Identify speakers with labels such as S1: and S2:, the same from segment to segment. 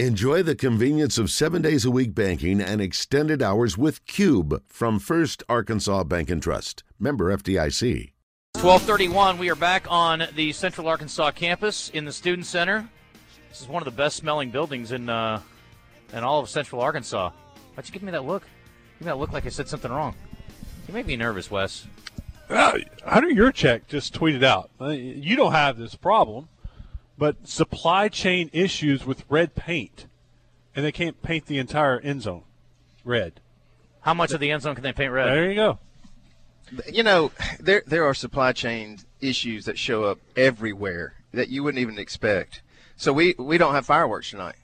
S1: Enjoy the convenience of seven days a week banking and extended hours with Cube from First Arkansas Bank and Trust. Member FDIC.
S2: 1231, we are back on the Central Arkansas campus in the Student Center. This is one of the best smelling buildings in uh, in all of Central Arkansas. Why'd you give me that look? Give me that look like I said something wrong. You make me nervous, Wes.
S3: Uh, Hunter Yurachek just tweeted out, uh, you don't have this problem but supply chain issues with red paint, and they can't paint the entire end zone red.
S2: How much of the end zone can they paint red?
S3: There you go.
S4: You know, there there are supply chain issues that show up everywhere that you wouldn't even expect. So we we don't have fireworks tonight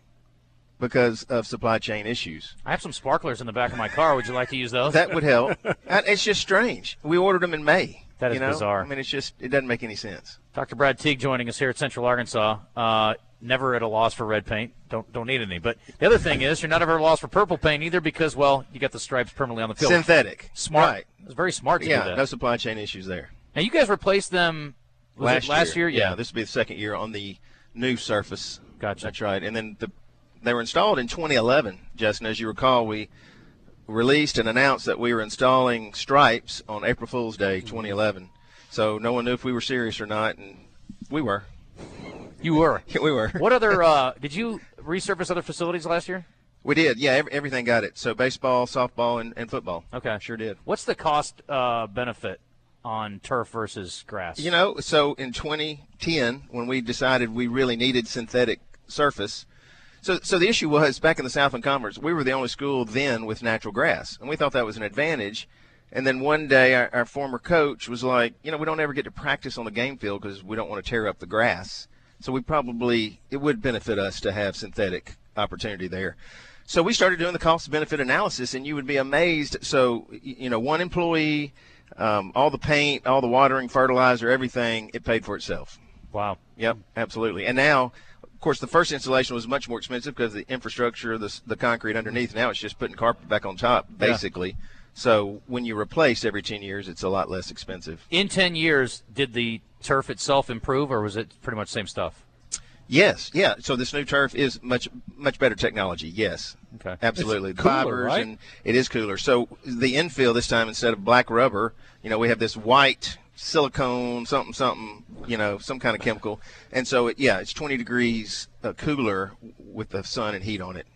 S4: because of supply chain issues.
S2: I have some sparklers in the back of my car. Would you like to use those?
S4: That would help. it's just strange. We ordered them in May.
S2: That is
S4: you know?
S2: bizarre.
S4: I mean, it's just it doesn't make any sense.
S2: Dr. Brad Teague joining us here at Central Arkansas. Uh, never at a loss for red paint. Don't don't need any. But the other thing is, you're not ever at a loss for purple paint either because well, you got the stripes permanently on the field.
S4: Synthetic.
S2: Smart.
S4: Right.
S2: It's very smart to
S4: yeah,
S2: do that.
S4: no supply chain issues there.
S2: Now you guys replaced them last, last year.
S4: year. Yeah. this will be the second year on the new surface.
S2: Gotcha.
S4: That's right. And then the they were installed in 2011. Justin, as you recall, we released and announced that we were installing stripes on April Fool's Day 2011. So no one knew if we were serious or not, and we were.
S2: You were.
S4: we were.
S2: What other? Uh, did you resurface other facilities last year?
S4: We did. Yeah, every, everything got it. So baseball, softball, and, and football.
S2: Okay,
S4: sure did.
S2: What's the cost uh, benefit on turf versus grass?
S4: You know, so in 2010, when we decided we really needed synthetic surface, so, so the issue was back in the Southland Conference, we were the only school then with natural grass, and we thought that was an advantage. And then one day, our, our former coach was like, you know, we don't ever get to practice on the game field because we don't want to tear up the grass. So we probably it would benefit us to have synthetic opportunity there. So we started doing the cost benefit analysis, and you would be amazed. So you know, one employee, um, all the paint, all the watering, fertilizer, everything, it paid for itself.
S2: Wow.
S4: Yep, absolutely. And now of course, the first installation was much more expensive because the infrastructure, the, the concrete underneath. Now it's just putting carpet back on top, basically. Yeah. So when you replace every 10 years, it's a lot less expensive.
S2: In 10 years, did the turf itself improve, or was it pretty much the same stuff?
S4: Yes, yeah. So this new turf is much much better technology. Yes,
S2: okay,
S4: absolutely.
S3: It's cooler,
S4: Fibers
S3: right?
S4: and it is cooler. So the infill this time instead of black rubber, you know, we have this white silicone, something, something, you know, some kind of chemical. And so, it, yeah, it's 20 degrees uh, cooler with the sun and heat on it.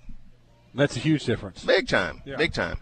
S3: That's a huge difference.
S4: Big time.
S3: Yeah.
S4: Big time.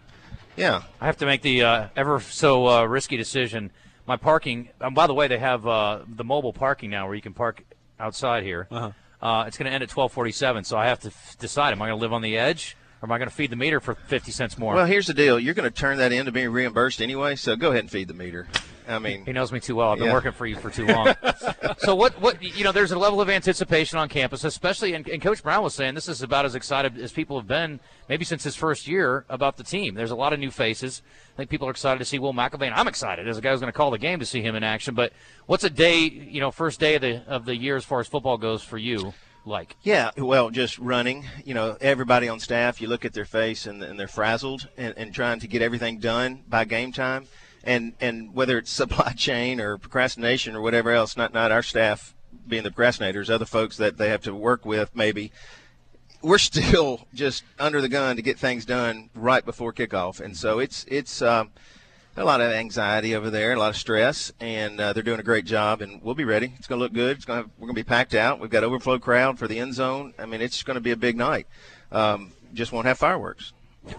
S4: Yeah.
S2: I have to make the uh, ever so uh, risky decision. My parking, um, by the way, they have uh, the mobile parking now where you can park outside here.
S3: Uh-huh.
S2: Uh, it's going to end at 1247, so I have to f- decide, am I going to live on the edge? Or am I going to feed the meter for 50 cents more?
S4: Well, here's the deal. You're going to turn that into being reimbursed anyway, so go ahead and feed the meter. I mean,
S2: he knows me too well. I've been
S4: yeah.
S2: working for you for too long. so what? What you know? There's a level of anticipation on campus, especially. And, and, Coach Brown was saying this is about as excited as people have been maybe since his first year about the team. There's a lot of new faces. I think people are excited to see Will McElvain. I'm excited as a guy who's going to call the game to see him in action. But what's a day? You know, first day of the of the year as far as football goes for you? Like?
S4: Yeah, well, just running. You know, everybody on staff, you look at their face and, and they're frazzled and, and trying to get everything done by game time and and whether it's supply chain or procrastination or whatever else, not not our staff being the procrastinators, other folks that they have to work with maybe. We're still just under the gun to get things done right before kickoff, and so it's it's uh, a lot of anxiety over there, a lot of stress, and uh, they're doing a great job. And we'll be ready. It's going to look good. It's going we're going to be packed out. We've got overflow crowd for the end zone. I mean, it's going to be a big night. Um, just won't have fireworks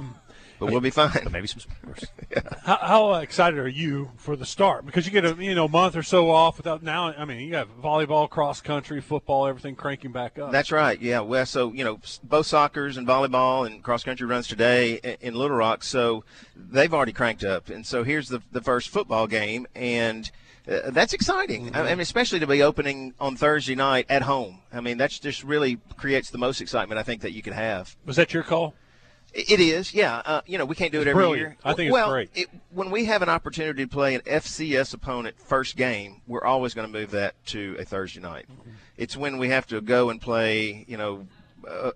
S4: but we'll be fine.
S2: Maybe some sports.
S3: yeah. how, how, excited are you for the start? Because you get a you know month or so off without now. I mean, you have volleyball, cross country, football, everything cranking back up.
S4: That's right. Yeah. Well, so you know, both soccer's and volleyball and cross country runs today in Little Rock. So they've already cranked up, and so here's the the first football game, and. Uh, that's exciting. Mm-hmm. I mean, especially to be opening on Thursday night at home. I mean, that's just really creates the most excitement I think that you could have.
S3: Was that your call?
S4: It is, yeah. Uh, you know, we can't do
S3: it's
S4: it every
S3: brilliant.
S4: year.
S3: I think
S4: well,
S3: it's great.
S4: It, when we have an opportunity to play an FCS opponent first game, we're always going to move that to a Thursday night. Mm-hmm. It's when we have to go and play, you know,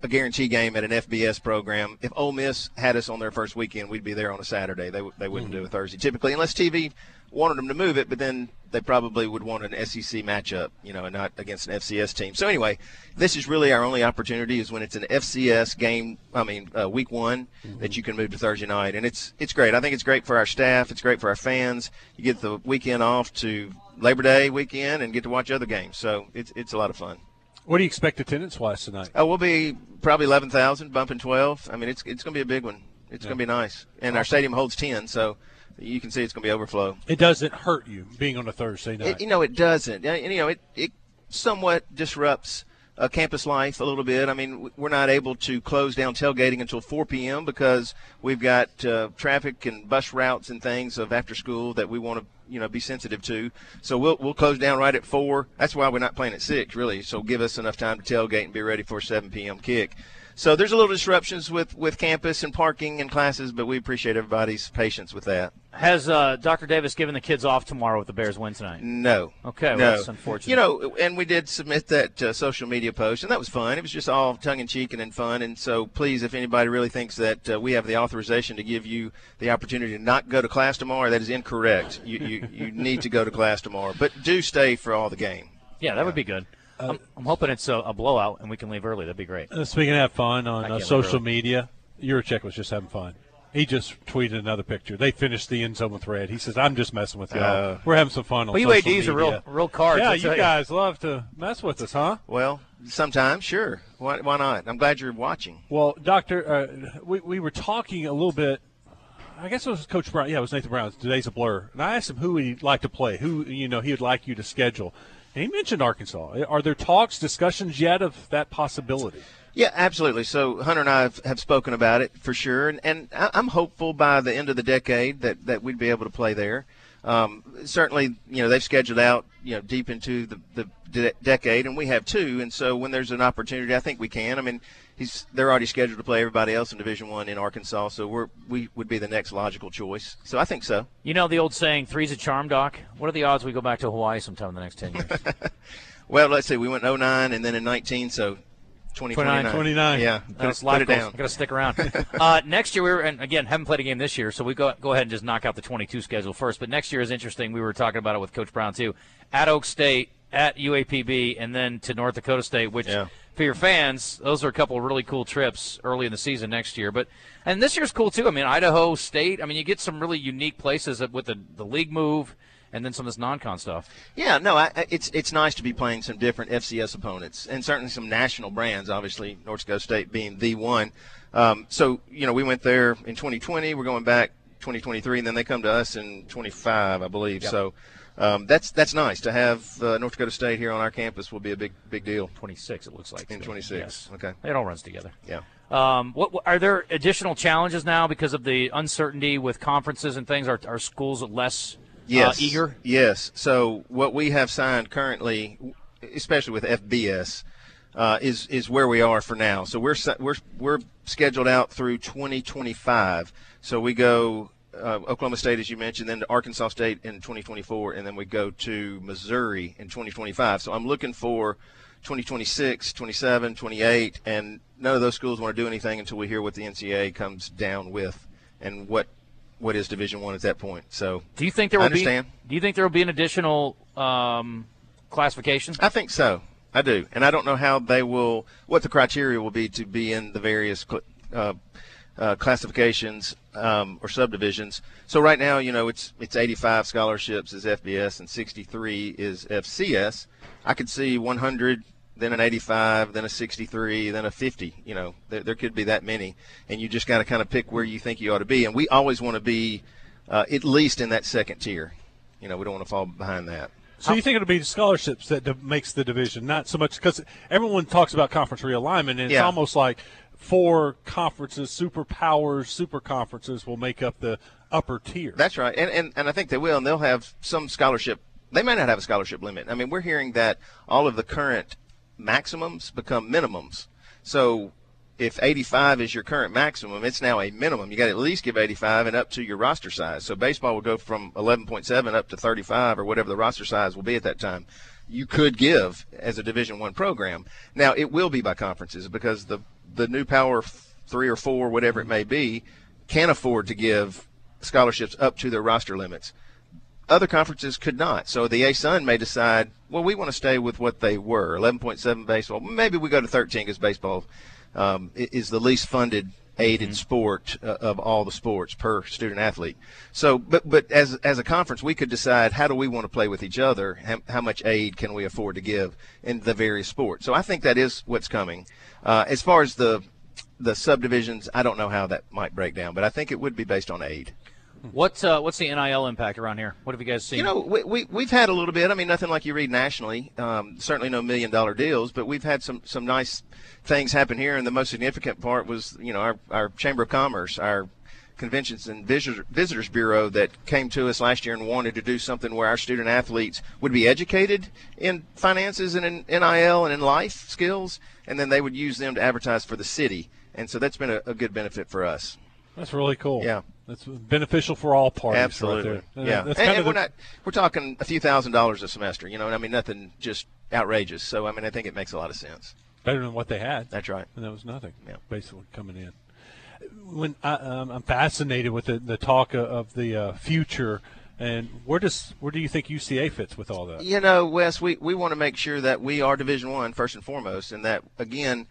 S4: a guarantee game at an FBS program. If Ole Miss had us on their first weekend, we'd be there on a Saturday. They, they wouldn't mm-hmm. do a Thursday typically, unless TV wanted them to move it, but then they probably would want an SEC matchup, you know, and not against an FCS team. So anyway, this is really our only opportunity is when it's an FCS game. I mean, uh, week one mm-hmm. that you can move to Thursday night, and it's it's great. I think it's great for our staff. It's great for our fans. You get the weekend off to Labor Day weekend and get to watch other games. So it's it's a lot of fun.
S3: What do you expect attendance wise tonight?
S4: Oh, we'll be probably eleven thousand, bumping twelve. I mean, it's it's going to be a big one. It's yeah. going to be nice, and awesome. our stadium holds ten, so you can see it's going to be overflow.
S3: It doesn't hurt you being on a Thursday night.
S4: It, you know, it doesn't. And, you know, it, it somewhat disrupts uh, campus life a little bit. I mean, we're not able to close down tailgating until 4 p.m. because we've got uh, traffic and bus routes and things of after school that we want to, you know, be sensitive to. So we'll we'll close down right at four. That's why we're not playing at six, really. So give us enough time to tailgate and be ready for a 7 p.m. kick. So there's a little disruptions with, with campus and parking and classes, but we appreciate everybody's patience with that.
S2: Has uh, Dr. Davis given the kids off tomorrow with the Bears win tonight?
S4: No.
S2: Okay, well,
S4: no.
S2: that's unfortunate.
S4: You know, and we did submit that uh, social media post, and that was fun. It was just all tongue in cheek and in fun. And so, please, if anybody really thinks that uh, we have the authorization to give you the opportunity to not go to class tomorrow, that is incorrect. You you, you need to go to class tomorrow, but do stay for all the game.
S2: Yeah, that would be good. Uh, I'm, I'm, hoping it's a, a, blowout and we can leave early. That'd be great.
S3: Uh, speaking of have fun on uh, social media, Yurachek was just having fun. He just tweeted another picture. They finished the end zone with red. He says, "I'm just messing with y'all. Uh, We're having some fun on well,
S2: social
S3: UAD's
S2: media." are real, real cards.
S3: Yeah, you guys love to mess with us, huh?
S4: Well, sometimes, sure. Why, why not? I'm glad you're watching.
S3: Well, Doctor, uh, we we were talking a little bit. I guess it was Coach Brown. Yeah, it was Nathan Brown. Today's a blur. And I asked him who he'd like to play, who you know he would like you to schedule. He mentioned Arkansas. Are there talks, discussions yet of that possibility?
S4: Yeah, absolutely. So Hunter and I have, have spoken about it for sure, and, and I'm hopeful by the end of the decade that, that we'd be able to play there. Um, certainly, you know they've scheduled out you know deep into the, the de- decade, and we have too. And so when there's an opportunity, I think we can. I mean, he's they're already scheduled to play everybody else in Division One in Arkansas, so we're we would be the next logical choice. So I think so.
S2: You know the old saying, three's a charm, Doc. What are the odds we go back to Hawaii sometime in the next ten years?
S4: well, let's see. We went 09 and then in 19, so
S3: 29. 29.
S4: Yeah,
S2: put, put it down. Got to stick around. uh, next year, we were, and again, haven't played a game this year, so we go go ahead and just knock out the 22 schedule first. But next year is interesting. We were talking about it with Coach Brown too. At Oak State, at UAPB, and then to North Dakota State, which yeah. for your fans, those are a couple of really cool trips early in the season next year. But and this year's cool too. I mean, Idaho State. I mean, you get some really unique places with the the league move and then some of this non-con stuff.
S4: Yeah, no, I, it's it's nice to be playing some different FCS opponents and certainly some national brands. Obviously, North Dakota State being the one. Um, so you know, we went there in 2020. We're going back 2023, and then they come to us in 25, I believe. Yep. So. Um, that's that's nice to have uh, North Dakota State here on our campus. Will be a big big deal.
S2: 26, it looks like.
S4: In 26, yes. okay.
S2: It all runs together.
S4: Yeah.
S2: Um, what, are there additional challenges now because of the uncertainty with conferences and things? Are, are schools less yes. Uh, eager?
S4: Yes. So what we have signed currently, especially with FBS, uh, is is where we are for now. So we're we're we're scheduled out through 2025. So we go uh, Oklahoma State, as you mentioned, then to Arkansas State in 2024, and then we go to Missouri in 2025. So I'm looking for 2026, 27, 28, and none of those schools want to do anything until we hear what the NCAA comes down with and what what is Division One at that point. So,
S2: do you think there will be? Do you think there will be an additional um, classification?
S4: I think so. I do, and I don't know how they will. What the criteria will be to be in the various uh, uh, classifications um, or subdivisions. So right now, you know, it's it's 85 scholarships is FBS and 63 is FCS. I could see 100 then an 85, then a 63, then a 50. You know, there, there could be that many, and you just got to kind of pick where you think you ought to be. And we always want to be uh, at least in that second tier. You know, we don't want to fall behind that.
S3: So you think it'll be scholarships that makes the division, not so much because everyone talks about conference realignment, and it's yeah. almost like four conferences, super powers, super conferences will make up the upper tier.
S4: That's right, and, and and I think they will, and they'll have some scholarship. They may not have a scholarship limit. I mean, we're hearing that all of the current maximums become minimums. So if 85 is your current maximum, it's now a minimum. You got to at least give 85 and up to your roster size. So baseball will go from 11.7 up to 35 or whatever the roster size will be at that time. You could give as a Division One program. Now it will be by conferences because the the new Power three or four, whatever it may be, can afford to give scholarships up to their roster limits other conferences could not. So the ASUN may decide, well, we want to stay with what they were, 11.7 baseball. Maybe we go to 13 because baseball um, is the least funded aided mm-hmm. sport uh, of all the sports per student athlete. So, but but as as a conference, we could decide how do we want to play with each other, how, how much aid can we afford to give in the various sports. So I think that is what's coming. Uh, as far as the the subdivisions, I don't know how that might break down, but I think it would be based on aid.
S2: What's uh, what's the NIL impact around here? What have you guys seen?
S4: You know, we, we we've had a little bit. I mean, nothing like you read nationally. Um, certainly no million dollar deals, but we've had some some nice things happen here. And the most significant part was, you know, our our Chamber of Commerce, our Conventions and Visitors Bureau that came to us last year and wanted to do something where our student athletes would be educated in finances and in NIL and in life skills, and then they would use them to advertise for the city. And so that's been a, a good benefit for us.
S3: That's really cool.
S4: Yeah.
S3: That's beneficial for all parties.
S4: Absolutely.
S3: Right
S4: yeah. That's and, and we're not we're talking a few thousand dollars a semester. You know, I mean nothing just outrageous. So I mean I think it makes a lot of sense.
S3: Better than what they had.
S4: That's right.
S3: And that was nothing.
S4: Yeah.
S3: Basically coming in. When I, um, I'm fascinated with the, the talk of the uh, future and where does where do you think UCA fits with all that?
S4: You know, Wes, we, we want to make sure that we are Division One first and foremost, and that again,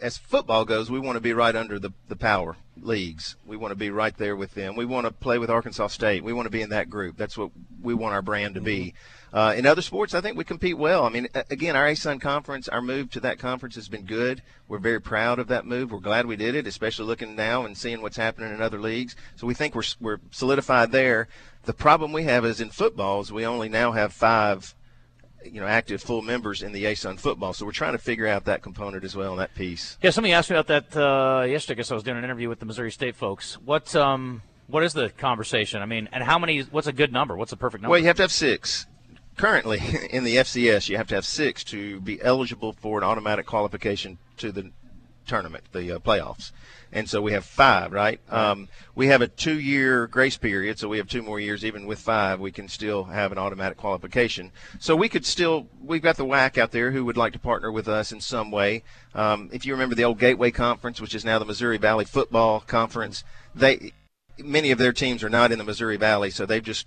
S4: as football goes, we want to be right under the the power leagues. We want to be right there with them. We want to play with Arkansas State. We want to be in that group. That's what we want our brand to be. Mm-hmm. Uh, in other sports, I think we compete well. I mean, again, our ASUN conference, our move to that conference has been good. We're very proud of that move. We're glad we did it, especially looking now and seeing what's happening in other leagues. So we think we're we're solidified there. The problem we have is in football is we only now have five, you know, active full members in the ASUN football. So we're trying to figure out that component as well, and that piece.
S2: Yeah, somebody asked me about that uh, yesterday. I guess I was doing an interview with the Missouri State folks. What um, what is the conversation? I mean, and how many? What's a good number? What's a perfect number?
S4: Well, you have to have six. Currently, in the FCS, you have to have six to be eligible for an automatic qualification to the tournament, the uh, playoffs and so we have five, right? Um, we have a two-year grace period, so we have two more years. Even with five, we can still have an automatic qualification. So we could still, we've got the WAC out there who would like to partner with us in some way. Um, if you remember the old Gateway Conference, which is now the Missouri Valley Football Conference, they many of their teams are not in the Missouri Valley, so they've just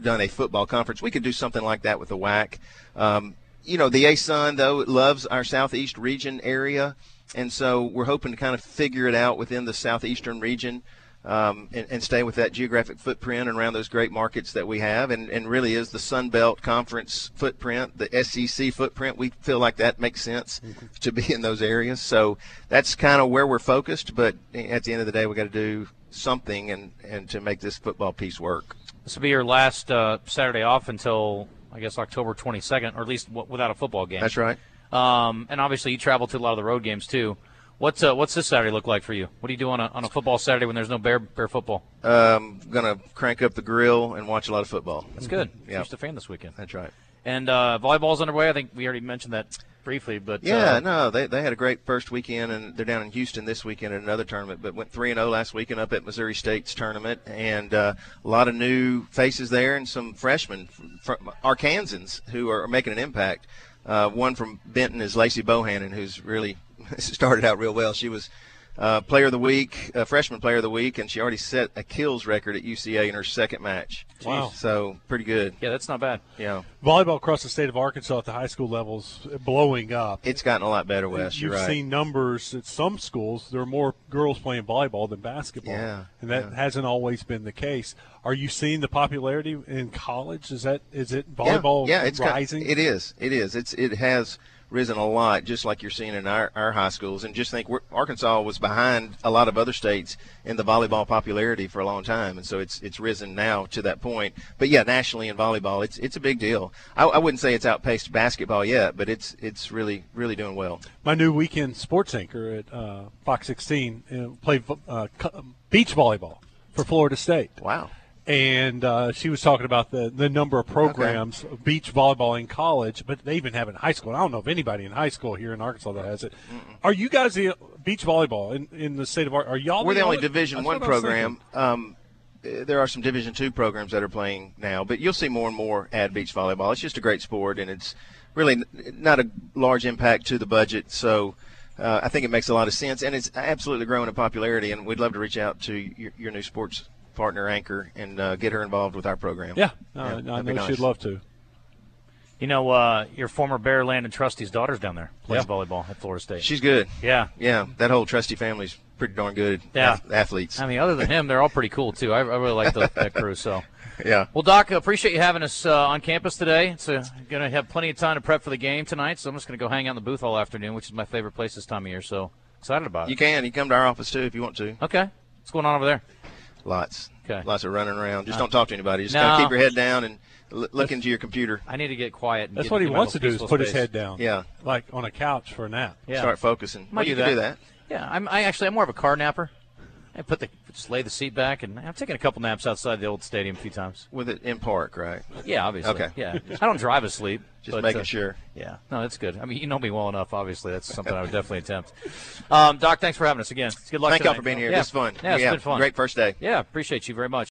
S4: done a football conference. We could do something like that with the WAC. Um, you know, the ASUN though loves our southeast region area and so we're hoping to kind of figure it out within the southeastern region um, and, and, stay with that geographic footprint and around those great markets that we have, and, and really is the Sun Belt Conference footprint, the SEC footprint. We feel like that makes sense mm-hmm. to be in those areas. So that's kind of where we're focused. But at the end of the day, we got to do something and, and to make this football piece work.
S2: This will be your last uh, Saturday off until I guess October 22nd, or at least w- without a football game.
S4: That's right.
S2: Um, and obviously, you travel to a lot of the road games too. What's uh, what's this Saturday look like for you? What do you do on a, on a football Saturday when there's no bear bear football?
S4: Um, gonna crank up the grill and watch a lot of football.
S2: That's good. Yeah, just a fan this weekend.
S4: That's right.
S2: And uh, volleyball's underway. I think we already mentioned that briefly, but
S4: yeah,
S2: uh,
S4: no, they, they had a great first weekend, and they're down in Houston this weekend at another tournament. But went three and zero oh last weekend up at Missouri State's tournament, and uh, a lot of new faces there, and some freshmen, from, from Arkansans who are making an impact. Uh, one from Benton is Lacey Bohannon, who's really started out real well. She was uh, player of the week, uh, freshman player of the week, and she already set a kills record at UCA in her second match.
S3: Wow!
S4: So pretty good.
S2: Yeah, that's not bad.
S4: Yeah.
S3: Volleyball across the state of Arkansas at the high school levels blowing up.
S4: It's gotten a lot better, Wes.
S3: You've
S4: right.
S3: seen numbers at some schools. There are more girls playing volleyball than basketball.
S4: Yeah.
S3: And that
S4: yeah.
S3: hasn't always been the case. Are you seeing the popularity in college? Is that is it volleyball
S4: yeah, yeah it's
S3: rising?
S4: Got, it is. It is. It's it has risen a lot, just like you're seeing in our, our high schools. And just think, Arkansas was behind a lot of other states in the volleyball popularity for a long time, and so it's it's risen now to that point. But yeah, nationally in volleyball, it's it's a big deal. I, I wouldn't say it's outpaced basketball yet, but it's it's really really doing well.
S3: My new weekend sports anchor at uh, Fox 16 uh, played uh, beach volleyball for Florida State.
S4: Wow
S3: and uh, she was talking about the, the number of programs okay. beach volleyball in college, but they even have it in high school. I don't know if anybody in high school here in Arkansas that has it. Mm-mm. Are you guys the beach volleyball in, in the state of Arkansas? Are y'all?
S4: We're
S3: the,
S4: the only Division One program. Um, there are some Division two programs that are playing now, but you'll see more and more add beach volleyball. It's just a great sport, and it's really not a large impact to the budget. So. Uh, I think it makes a lot of sense, and it's absolutely growing in popularity. And we'd love to reach out to your, your new sports partner anchor and uh, get her involved with our program.
S3: Yeah, no,
S4: Yeah,
S3: I
S4: that'd
S3: know
S4: nice.
S3: she'd love to.
S2: You know, uh, your former Bear Land and Trustee's daughter's down there plays
S3: Yeah.
S2: volleyball at Florida State.
S4: She's good.
S2: yeah.
S4: Yeah, that whole trustee family's pretty darn good.
S2: Yeah.
S4: ath- athletes.
S2: I mean, other than him, they're all pretty cool too. I, I really like the, that crew. So,
S4: yeah.
S2: well, Doc, appreciate you having us uh, on campus today. It's uh, going to have plenty of time to prep for the game tonight. So I'm just going to go hang out in the booth all afternoon, which is my favorite place this time of year. So excited about it.
S4: You can. You can come to our office too if you want to.
S2: okay, what's going on over there?
S4: Lots.
S2: Okay.
S4: Lots of running around. Just uh, don't talk to anybody. Just
S2: No.
S4: kind of keep your head down and l- look into your computer.
S2: I need to get quiet. And
S3: That's
S2: get
S3: what he
S2: into
S3: wants to do is
S2: peaceful
S3: put his head down.
S4: Yeah.
S3: Like on a couch for a nap.
S2: Yeah.
S4: Start focusing.
S2: Might
S4: well, you
S2: do
S4: can
S2: that.
S4: do that.
S2: Yeah, I'm. I actually, I'm more of a car napper. I put the just lay the seat back, and I've taken a couple naps outside the old stadium a few times.
S4: With it in park, right?
S2: Yeah, obviously.
S4: Okay.
S2: Yeah, I don't drive asleep.
S4: Just
S2: but,
S4: making
S2: uh,
S4: sure.
S2: Yeah, no, that's good. I mean, you know me well enough. Obviously, that's something I would definitely attempt. Um, Doc, thanks for having us again. Good luck.
S4: Thank y'all for being here.
S2: Yeah.
S4: This is fun.
S2: Yeah, it's been fun.
S4: Great first day.
S2: Yeah, appreciate you very much.